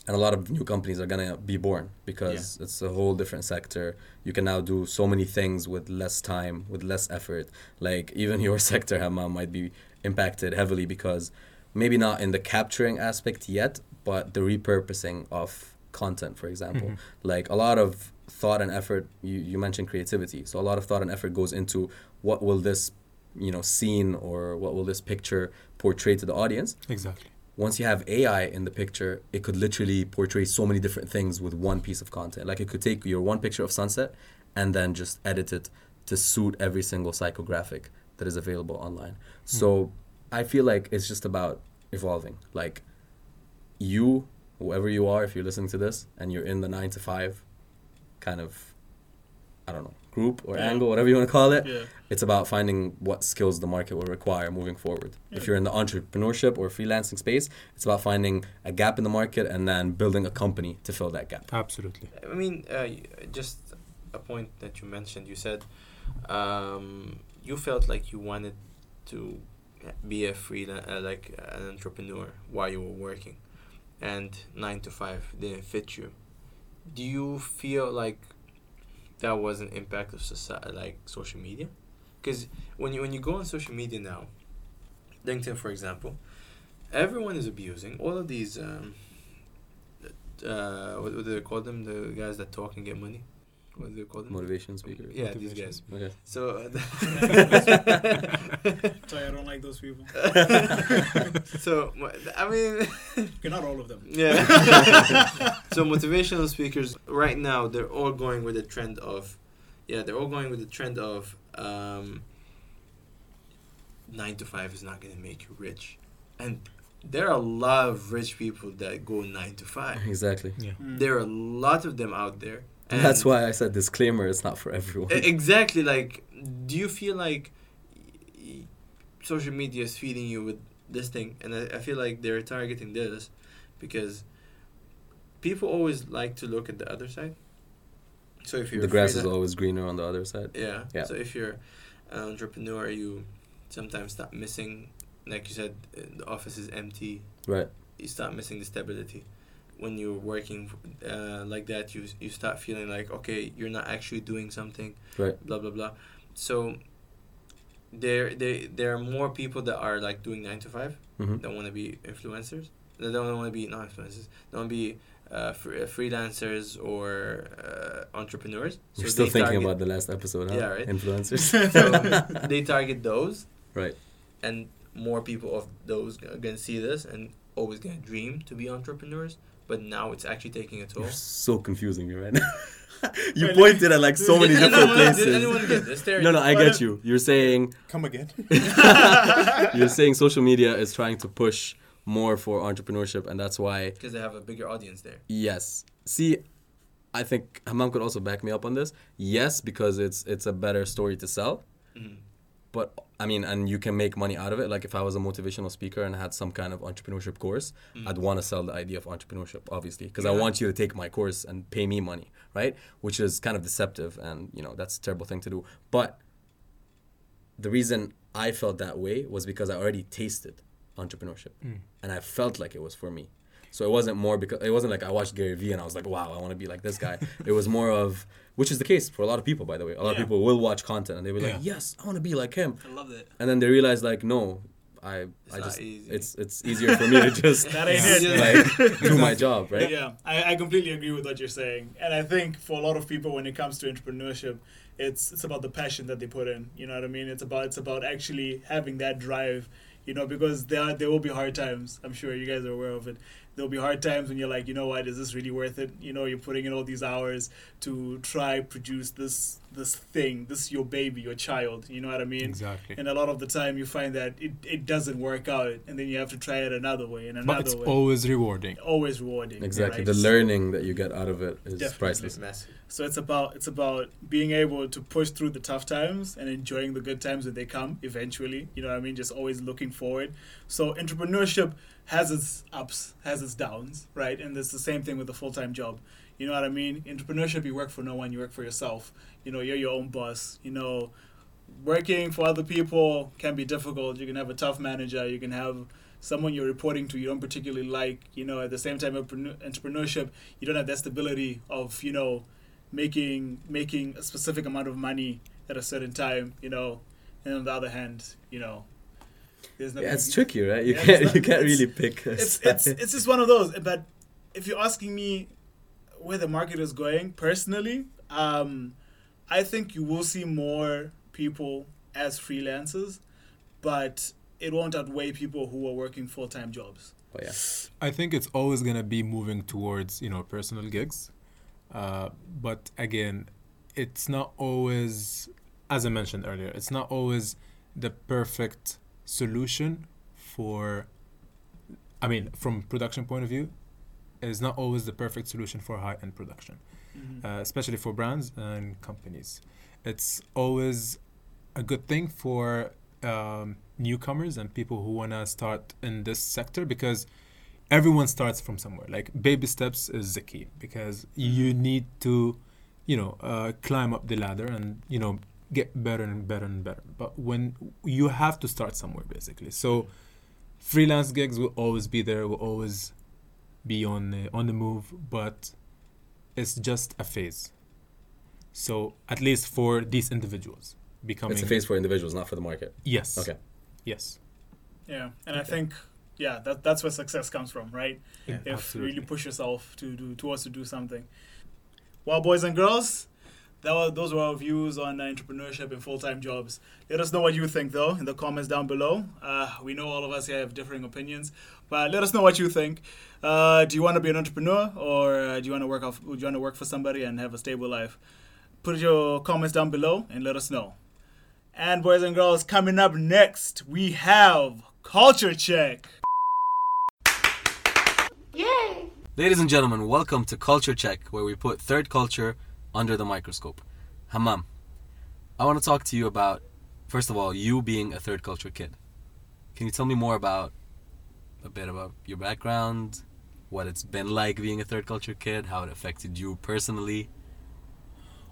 [SPEAKER 2] and a lot of new companies are gonna be born because it's a whole different sector. You can now do so many things with less time, with less effort. Like even your sector, Hammam, might be impacted heavily because maybe not in the capturing aspect yet, but the repurposing of content, for example.
[SPEAKER 4] Mhm.
[SPEAKER 2] Like a lot of thought and effort. You you mentioned creativity, so a lot of thought and effort goes into what will this, you know, scene or what will this picture portray to the audience
[SPEAKER 4] Exactly.
[SPEAKER 2] once you have AI in the picture, it could literally portray so many different things with one piece of content. Like it could take your one picture of sunset and then just edit it to suit every single psychographic that is available online. So I feel like it's just about evolving. Like you whoever you are, if you're listening to this and you're in the nine to five kind of, I don't know, group or
[SPEAKER 1] Yeah.
[SPEAKER 2] angle, whatever you want to call it,
[SPEAKER 1] Yeah.
[SPEAKER 2] it's about finding what skills the market will require moving forward.
[SPEAKER 1] Yeah.
[SPEAKER 2] If you're in the entrepreneurship or freelancing space, it's about finding a gap in the market and then building a company to fill that gap.
[SPEAKER 4] Absolutely.
[SPEAKER 3] I mean, uh, just a point that you mentioned. You said um, you felt like you wanted to be a freelance, uh, like an entrepreneur while you were working, and nine to five didn't fit you. Do you feel like that was an impact of society, like social media? Because when you when you go on social media now, LinkedIn, for example, everyone is abusing all of these. Um, uh, what, what do they call them? The guys that talk and get money. What do they call them?
[SPEAKER 2] Motivation speaker.
[SPEAKER 3] Yeah, these guys.
[SPEAKER 2] Okay.
[SPEAKER 3] So. uh,
[SPEAKER 1] Sorry, I don't like those people.
[SPEAKER 3] so I mean,
[SPEAKER 1] Okay, not all of them.
[SPEAKER 3] yeah. so motivational speakers right now they're all going with the trend of, yeah, they're all going with the trend of um, nine to five is not gonna make you rich, and there are a lot of rich people that go nine to five.
[SPEAKER 2] Exactly.
[SPEAKER 4] Yeah.
[SPEAKER 1] Mm.
[SPEAKER 3] There are a lot of them out there.
[SPEAKER 2] And that's why I said disclaimer, it's not for everyone.
[SPEAKER 3] Exactly. Like, do you feel like social media is feeding you with this thing? And I, I feel like they're targeting this because people always like to look at the other side. So if you're
[SPEAKER 2] the grass is always greener on the other side.
[SPEAKER 3] yeah.
[SPEAKER 2] Yeah.
[SPEAKER 3] So if you're an entrepreneur, you sometimes start missing, like you said, uh, the office is empty.
[SPEAKER 2] Right.
[SPEAKER 3] You start missing the stability. When you're working uh, like that, you you start feeling like okay, you're not actually doing something.
[SPEAKER 2] Right.
[SPEAKER 3] Blah blah blah. So there there there are more people that are like doing nine to five
[SPEAKER 2] hmm
[SPEAKER 3] that want to be influencers. They don't want to be not influencers. They want to be uh, fr- uh, freelancers or uh, entrepreneurs.
[SPEAKER 2] You're
[SPEAKER 3] So
[SPEAKER 2] still
[SPEAKER 3] they
[SPEAKER 2] thinking
[SPEAKER 3] target-
[SPEAKER 2] about the last episode, huh?
[SPEAKER 3] Yeah, right.
[SPEAKER 2] Influencers.
[SPEAKER 3] so they target those,
[SPEAKER 2] right.
[SPEAKER 3] and more people of those are gonna see this and always gonna dream to be entrepreneurs. But now it's actually taking a toll.
[SPEAKER 2] You're so confusing me right now. you
[SPEAKER 1] Wait,
[SPEAKER 2] pointed at like so many different
[SPEAKER 3] anyone- Did
[SPEAKER 2] places.
[SPEAKER 3] anyone get this? There
[SPEAKER 2] No, no, I get you. You're saying
[SPEAKER 5] Come again.
[SPEAKER 2] you're saying social media is trying to push more for entrepreneurship, and that's why
[SPEAKER 3] Because they have a bigger audience there.
[SPEAKER 2] Yes. See, I think Hammam could also back me up on this. Yes, because it's it's a better story to sell.
[SPEAKER 3] Mhm.
[SPEAKER 2] But I mean, and you can make money out of it. Like if I was a motivational speaker and had some kind of entrepreneurship course,
[SPEAKER 3] Mm.
[SPEAKER 2] I'd want to sell the idea of entrepreneurship, obviously, because I want you to take my course and pay me money, right? Which is kind of deceptive, and you know that's a terrible thing to do. But the reason I felt that way was because I already tasted entrepreneurship, and I felt like it was for me. So it wasn't more because it wasn't like I watched Gary Vee and I was like, wow, I want to be like this guy. it was more of, which is the case for a lot of people, by the way. A lot of people will watch content and they were like,
[SPEAKER 4] Yeah.
[SPEAKER 2] yes, I want to be like him,
[SPEAKER 1] I love it.
[SPEAKER 2] and then they realize like, no, I,
[SPEAKER 3] It's
[SPEAKER 2] I
[SPEAKER 3] not
[SPEAKER 2] just,
[SPEAKER 3] easy.
[SPEAKER 2] it's it's easier for me to just
[SPEAKER 1] That ain't
[SPEAKER 3] Yeah.
[SPEAKER 1] it.
[SPEAKER 2] like do my job, right?
[SPEAKER 1] Yeah, I, I completely agree with what you're saying, and I think for a lot of people, when it comes to entrepreneurship, it's it's about the passion that they put in. You know what I mean? It's about it's about actually having that drive. You know, because there are, there will be hard times. I'm sure you guys are aware of it. There'll be hard times when you're like, you know what, is this really worth it? You know, you're putting in all these hours to try produce this this thing, this your baby, your child. You know what I mean?
[SPEAKER 4] Exactly.
[SPEAKER 1] And a lot of the time, you find that it, it doesn't work out, and then you have to try it another way and another
[SPEAKER 4] But it's
[SPEAKER 1] way.
[SPEAKER 4] always rewarding.
[SPEAKER 1] always rewarding.
[SPEAKER 2] Exactly.
[SPEAKER 1] right?
[SPEAKER 2] The
[SPEAKER 1] So-
[SPEAKER 2] learning that you get out of it is
[SPEAKER 1] Definitely.
[SPEAKER 2] priceless.
[SPEAKER 3] massive.
[SPEAKER 1] So it's about it's about being able to push through the tough times and enjoying the good times when they come eventually. You know what I mean? Just always looking forward. So entrepreneurship has its ups, has its downs, right? And it's the same thing with a full time job. You know what I mean? Entrepreneurship, you work for no one, you work for yourself. You know, you're your own boss. You know, working for other people can be difficult. You can have a tough manager. You can have someone you're reporting to you don't particularly like. You know, at the same time, entrepreneurship, you don't have that stability of you know making making a specific amount of money at a certain time. You know, and on the other hand, you know, there's nothing.
[SPEAKER 2] Yeah, it's tricky, right? You
[SPEAKER 1] Yeah,
[SPEAKER 2] can't
[SPEAKER 1] it's
[SPEAKER 2] you can't really pick. A
[SPEAKER 1] It's it's it's just one of those. But if you're asking me where the market is going personally, um, I think you will see more people as freelancers, but it won't outweigh people who are working full time jobs.
[SPEAKER 2] But yeah.
[SPEAKER 4] I think it's always gonna be moving towards you know personal gigs, uh, but again, it's not always, as I mentioned earlier, it's not always the perfect solution for. I mean, from production point of view, is not always the perfect solution for high end production,
[SPEAKER 1] Mhm.
[SPEAKER 4] uh, especially for brands and companies. It's always a good thing for um, newcomers and people who want to start in this sector because everyone starts from somewhere. Like baby steps is the key because you need to, you know, uh, climb up the ladder and you know get better and better and better. But when you have to start somewhere, basically. So freelance gigs will always be there. Will always be on the, on the move, but it's just a phase. So at least for these individuals becoming
[SPEAKER 2] It's a phase for individuals, not for the market.
[SPEAKER 4] yes
[SPEAKER 2] Okay.
[SPEAKER 4] yes
[SPEAKER 1] Yeah, and I think yeah, that that's where success comes from, right?
[SPEAKER 3] Yeah,
[SPEAKER 1] if
[SPEAKER 4] absolutely.
[SPEAKER 1] really push yourself to do towards to do something. Well, boys and girls, that was, those were our views on uh, entrepreneurship and full time jobs. Let us know what you think, though, in the comments down below. Uh, we know all of us here have differing opinions, but let us know what you think. Uh, do you want to be an entrepreneur, or uh, do you want to work off? Do you want to work for somebody and have a stable life? Put your comments down below and let us know. And boys and girls, coming up next, we have culture check. Yay!
[SPEAKER 2] Ladies and gentlemen, welcome to Culture Check, where we put third culture under the microscope. Hammam, I want to talk to you about, first of all, you being a third culture kid. Can you tell me more about a bit about your background, what it's been like being a third culture kid, how it affected you personally?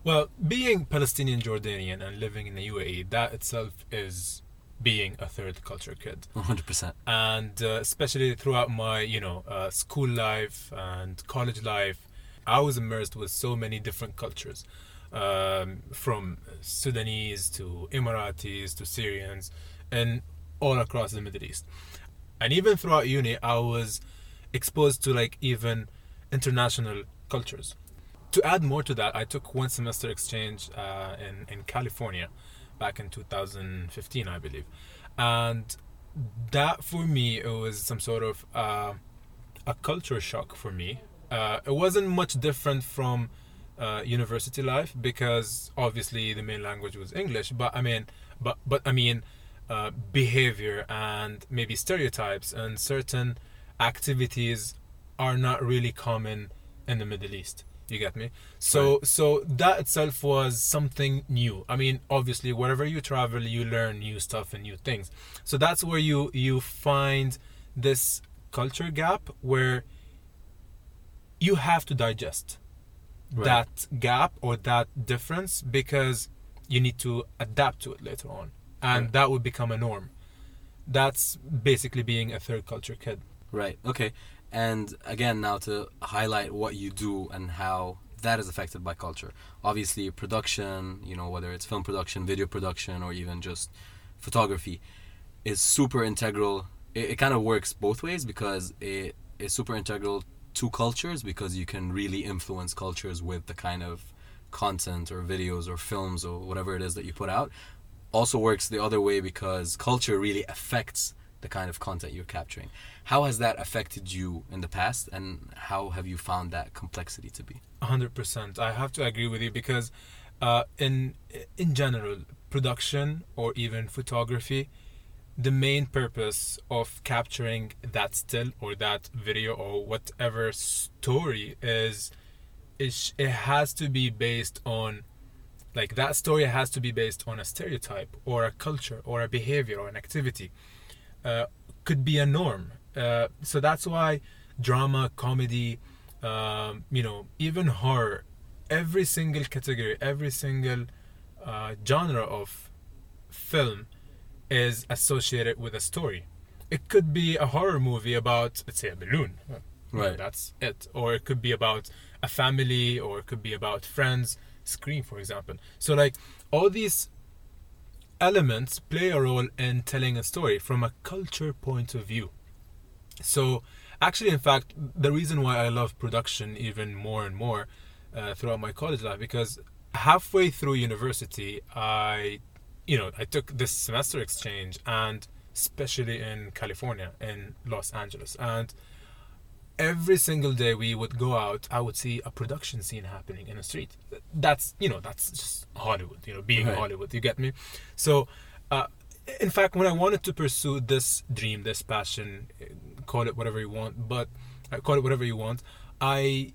[SPEAKER 4] Well, being Palestinian Jordanian and living in the UAE, that itself is being a third culture kid.
[SPEAKER 2] 100%.
[SPEAKER 4] And uh, especially throughout my, you know, uh, school life and college life, I was immersed with so many different cultures, um, from Sudanese to Emiratis to Syrians, and all across the Middle East. And even throughout uni, I was exposed to like even international cultures. To add more to that, I took one semester exchange uh, in in California, back in 2015, I believe, and that for me it was some sort of uh, a culture shock for me. Uh, it wasn't much different from uh, university life because obviously the main language was English, but I mean, but but I mean, uh, behavior and maybe stereotypes and certain activities are not really common in the Middle East. You get me? So so that itself was something new. I mean, obviously, wherever you travel, you learn new stuff and new things. So that's where you you find this culture gap where you have to digest
[SPEAKER 2] Right.
[SPEAKER 4] that gap or that difference because you need to adapt to it later on, and
[SPEAKER 2] Right.
[SPEAKER 4] that would become a norm. That's basically being a third culture kid.
[SPEAKER 2] Right. Okay. And again, now to highlight what you do and how that is affected by culture. Obviously, production, you know, whether it's film production, video production, or even just photography, is super integral. It, it kind of works both ways because it is super integral to cultures because you can really influence cultures with the kind of content or videos or films or whatever it is that you put out. Also works the other way because culture really affects the kind of content you're capturing. How has that affected you in the past, and how have you found that complexity to be?
[SPEAKER 4] hundred percent. I have to agree with you because, uh, in in general, production or even photography, the main purpose of capturing that still or that video or whatever story is, is it has to be based on, like that story has to be based on a stereotype or a culture or a behavior or an activity. Uh, could be a norm. Uh, so that's why drama, comedy, um, you know, even horror, every single category, every single uh, genre of film is associated with a story. It could be a horror movie about, let's say, a balloon.
[SPEAKER 2] Right.
[SPEAKER 4] That's it. Or it could be about a family, or it could be about friends. Scream, for example. So, like, all these elements play a role in telling a story from a culture point of view. So, actually, in fact, the reason why I love production even more and more uh, throughout my college life because halfway through university, I, you know, I took this semester exchange and especially in California, in Los Angeles, and every single day we would go out, I would see a production scene happening in the street. That's you know, that's just Hollywood. You know, being
[SPEAKER 2] Right.
[SPEAKER 4] Hollywood. You get me? So, uh, in fact, when I wanted to pursue this dream, this passion, eh, call it whatever you want, but uh, call it whatever you want, I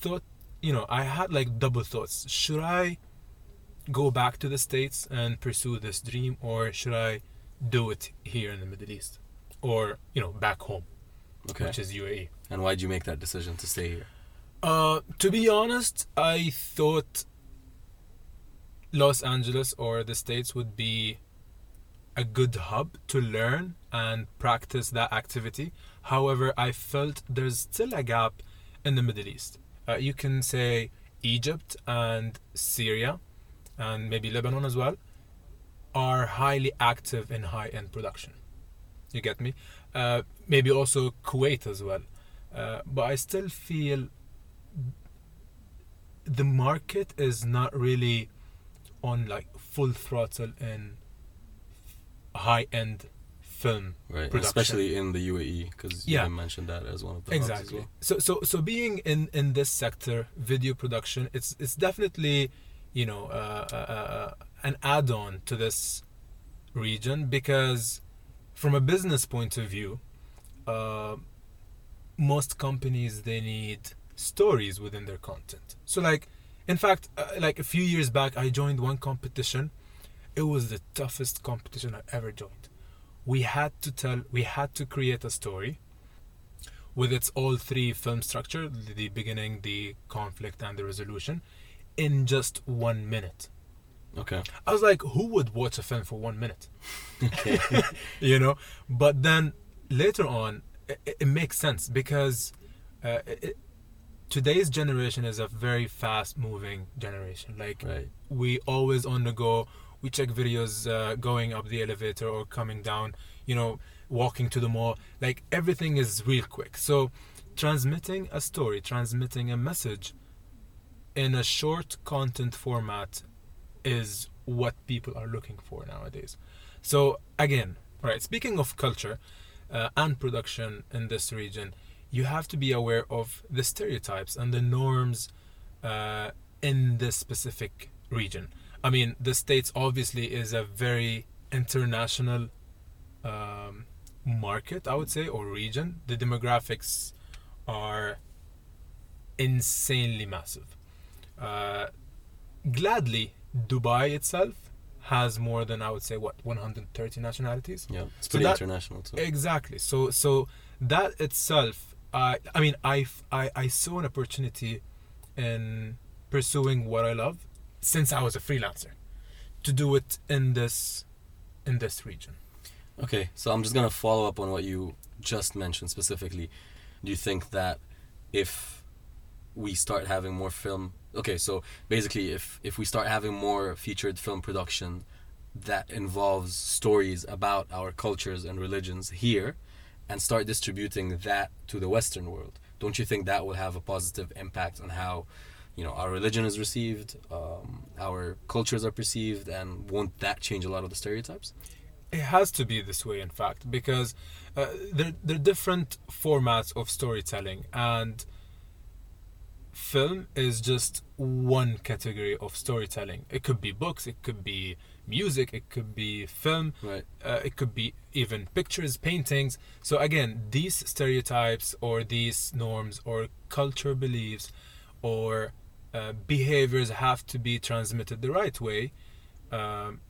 [SPEAKER 4] thought, you know, I had like double thoughts. Should I go back to the States and pursue this dream, or should I do it here in the Middle East? Or, you know, back home,
[SPEAKER 2] Okay.
[SPEAKER 4] which is UAE.
[SPEAKER 2] And why did you make that decision to stay here?
[SPEAKER 4] Uh, to be honest, I thought Los Angeles or the States would be a good hub to learn and practice that activity. However, I felt there's still a gap in the Middle East. Uh, you can say Egypt and Syria, and maybe Lebanon as well, are highly active in high end production. You get me? Uh, maybe also Kuwait as well. Uh, but I still feel the market is not really on like full throttle in high end film
[SPEAKER 2] Right.
[SPEAKER 4] production.
[SPEAKER 2] Especially in the UAE, because you
[SPEAKER 4] Yeah.
[SPEAKER 2] didn't that as one of the
[SPEAKER 4] exactly
[SPEAKER 2] well.
[SPEAKER 4] so so so being in in this sector video production it's it's definitely you know uh, uh, uh, an add-on to this region because from a business point of view uh, most companies they need stories within their content. So like in fact uh, like a few years back i joined one competition. It was the toughest competition i ever joined. We had to tell we had to create a story with its all three film structure the beginning the conflict and the resolution in just one minute
[SPEAKER 2] Okay.
[SPEAKER 4] i was like who would watch a film for one minute
[SPEAKER 2] Okay.
[SPEAKER 4] you know but then later on it, it makes sense because uh, it, today's generation is a very fast moving generation like
[SPEAKER 2] right.
[SPEAKER 4] we always on the go we check videos uh, going up the elevator or coming down you know walking to the mall like everything is real quick so transmitting a story transmitting a message in a short content format is what people are looking for nowadays so again right speaking of culture uh, and production in this region you have to be aware of the stereotypes and the norms uh, in this specific region. I mean, the States obviously is a very international um, market, I would say, or region. The demographics are insanely massive. Uh, gladly, Dubai itself has more than I would say what 130 nationalities.
[SPEAKER 2] Yeah. It's
[SPEAKER 4] So
[SPEAKER 2] pretty
[SPEAKER 4] that-
[SPEAKER 2] international too.
[SPEAKER 4] Exactly. So so that itself, I I mean, I saw an opportunity in pursuing what I love since I was a freelancer to do it in this in this region.
[SPEAKER 2] Okay, so I'm just gonna follow up on what you just mentioned specifically. Do you think that if we start having more film, okay, so basically, if if we start having more featured film production that involves stories about our cultures and religions here, and start distributing that to the Western world, don't you think that will have a positive impact on how? You know, our religion is received, um, our cultures are perceived, and won't that change a lot of the stereotypes?
[SPEAKER 4] It has to be this way, in fact, because uh, there there are different formats of storytelling, and film is just one category of storytelling. It could be books, it could be music, it could be film,
[SPEAKER 2] Right.
[SPEAKER 4] uh, it could be even pictures, paintings. So again, these stereotypes or these norms or culture beliefs or uh, behaviors have to be transmitted the right way um,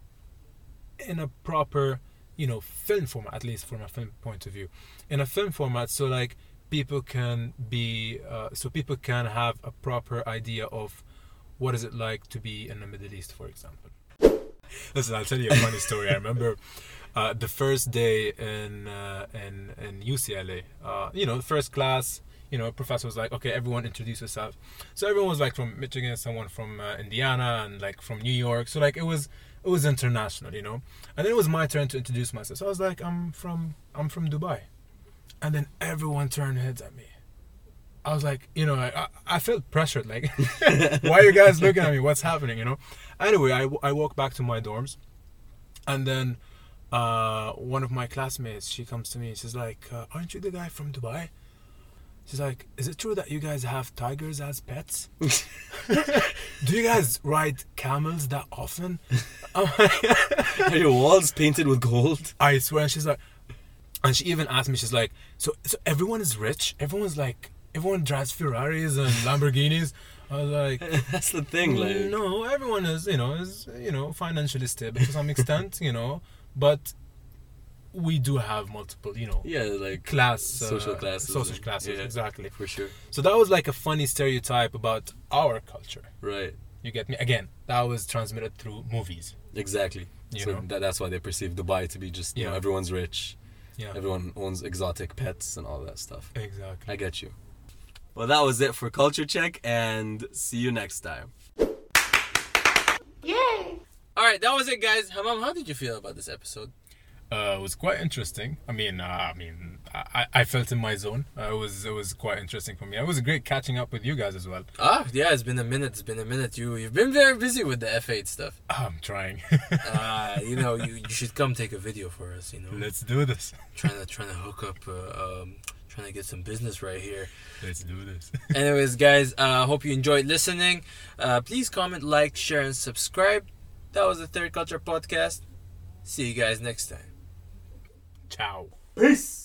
[SPEAKER 4] in a proper, you know, film format, at least from a film point of view. In a film format, so like people can be, uh, so people can have a proper idea of what is it like to be in the Middle East, for example. Listen, I'll tell you a funny story. I remember uh, the first day in uh, in in UCLA. Uh, you know, the first class. You know, professor was like, "Okay, everyone, introduce yourself." So everyone was like from Michigan, someone from uh, Indiana, and like from New York. So like it was it was international, you know. And then it was my turn to introduce myself. So I was like, "I'm from I'm from Dubai," and then everyone turned heads at me. I was like, you know, I, I felt pressured. Like, why are you guys looking at me? What's happening? You know. Anyway, I, I walk back to my dorms, and then uh, one of my classmates she comes to me. She's like, uh, "Aren't you the guy from Dubai?" She's like, "Is it true that you guys have tigers as pets? Do you guys ride camels that often?"
[SPEAKER 2] Are your walls painted with gold?
[SPEAKER 4] I swear. She's like, and she even asked me, she's like, so, so everyone is rich? Everyone's like everyone drives Ferraris and Lamborghinis. I was like,
[SPEAKER 2] That's the thing, like.
[SPEAKER 4] no, everyone is, you know, is you know financially stable to some extent, you know, but we do have multiple, you know,
[SPEAKER 2] Yeah, like
[SPEAKER 4] class,
[SPEAKER 2] social
[SPEAKER 4] uh,
[SPEAKER 2] classes.
[SPEAKER 4] social classes,
[SPEAKER 2] yeah,
[SPEAKER 4] exactly.
[SPEAKER 2] For sure.
[SPEAKER 4] So that was like a funny stereotype about our culture.
[SPEAKER 2] Right.
[SPEAKER 4] You get me? Again, that was transmitted through movies.
[SPEAKER 2] Exactly.
[SPEAKER 4] You
[SPEAKER 2] so
[SPEAKER 4] know?
[SPEAKER 2] that, that's why they perceive Dubai to be just, you know, everyone's rich,
[SPEAKER 4] Yeah,
[SPEAKER 2] everyone owns exotic pets and all that stuff.
[SPEAKER 4] exactly.
[SPEAKER 2] I get you. Well, that was it for Culture Check, and see you next time. Yay!
[SPEAKER 3] All right, that was it, guys. Hammam, how did you feel about this episode?
[SPEAKER 4] Uh, it was quite interesting. I mean, uh, I mean, I, I felt in my zone. Uh, it was it was quite interesting for me. It was great catching up with you guys as well.
[SPEAKER 3] Ah, yeah, it's been a minute. It's been a minute. You you've been very busy with the F8 stuff.
[SPEAKER 4] I'm trying.
[SPEAKER 3] Uh, you know, you, you should come take a video for us. You know,
[SPEAKER 4] Let's do this.
[SPEAKER 3] trying to trying to hook up, uh, um, trying to get some business right here.
[SPEAKER 4] Let's do this.
[SPEAKER 3] Anyways, guys, uh, hope you enjoyed listening. Uh, please comment, like, share, and subscribe. That was the Third Culture Podcast. See you guys next time.
[SPEAKER 4] Ciao.
[SPEAKER 1] Peace.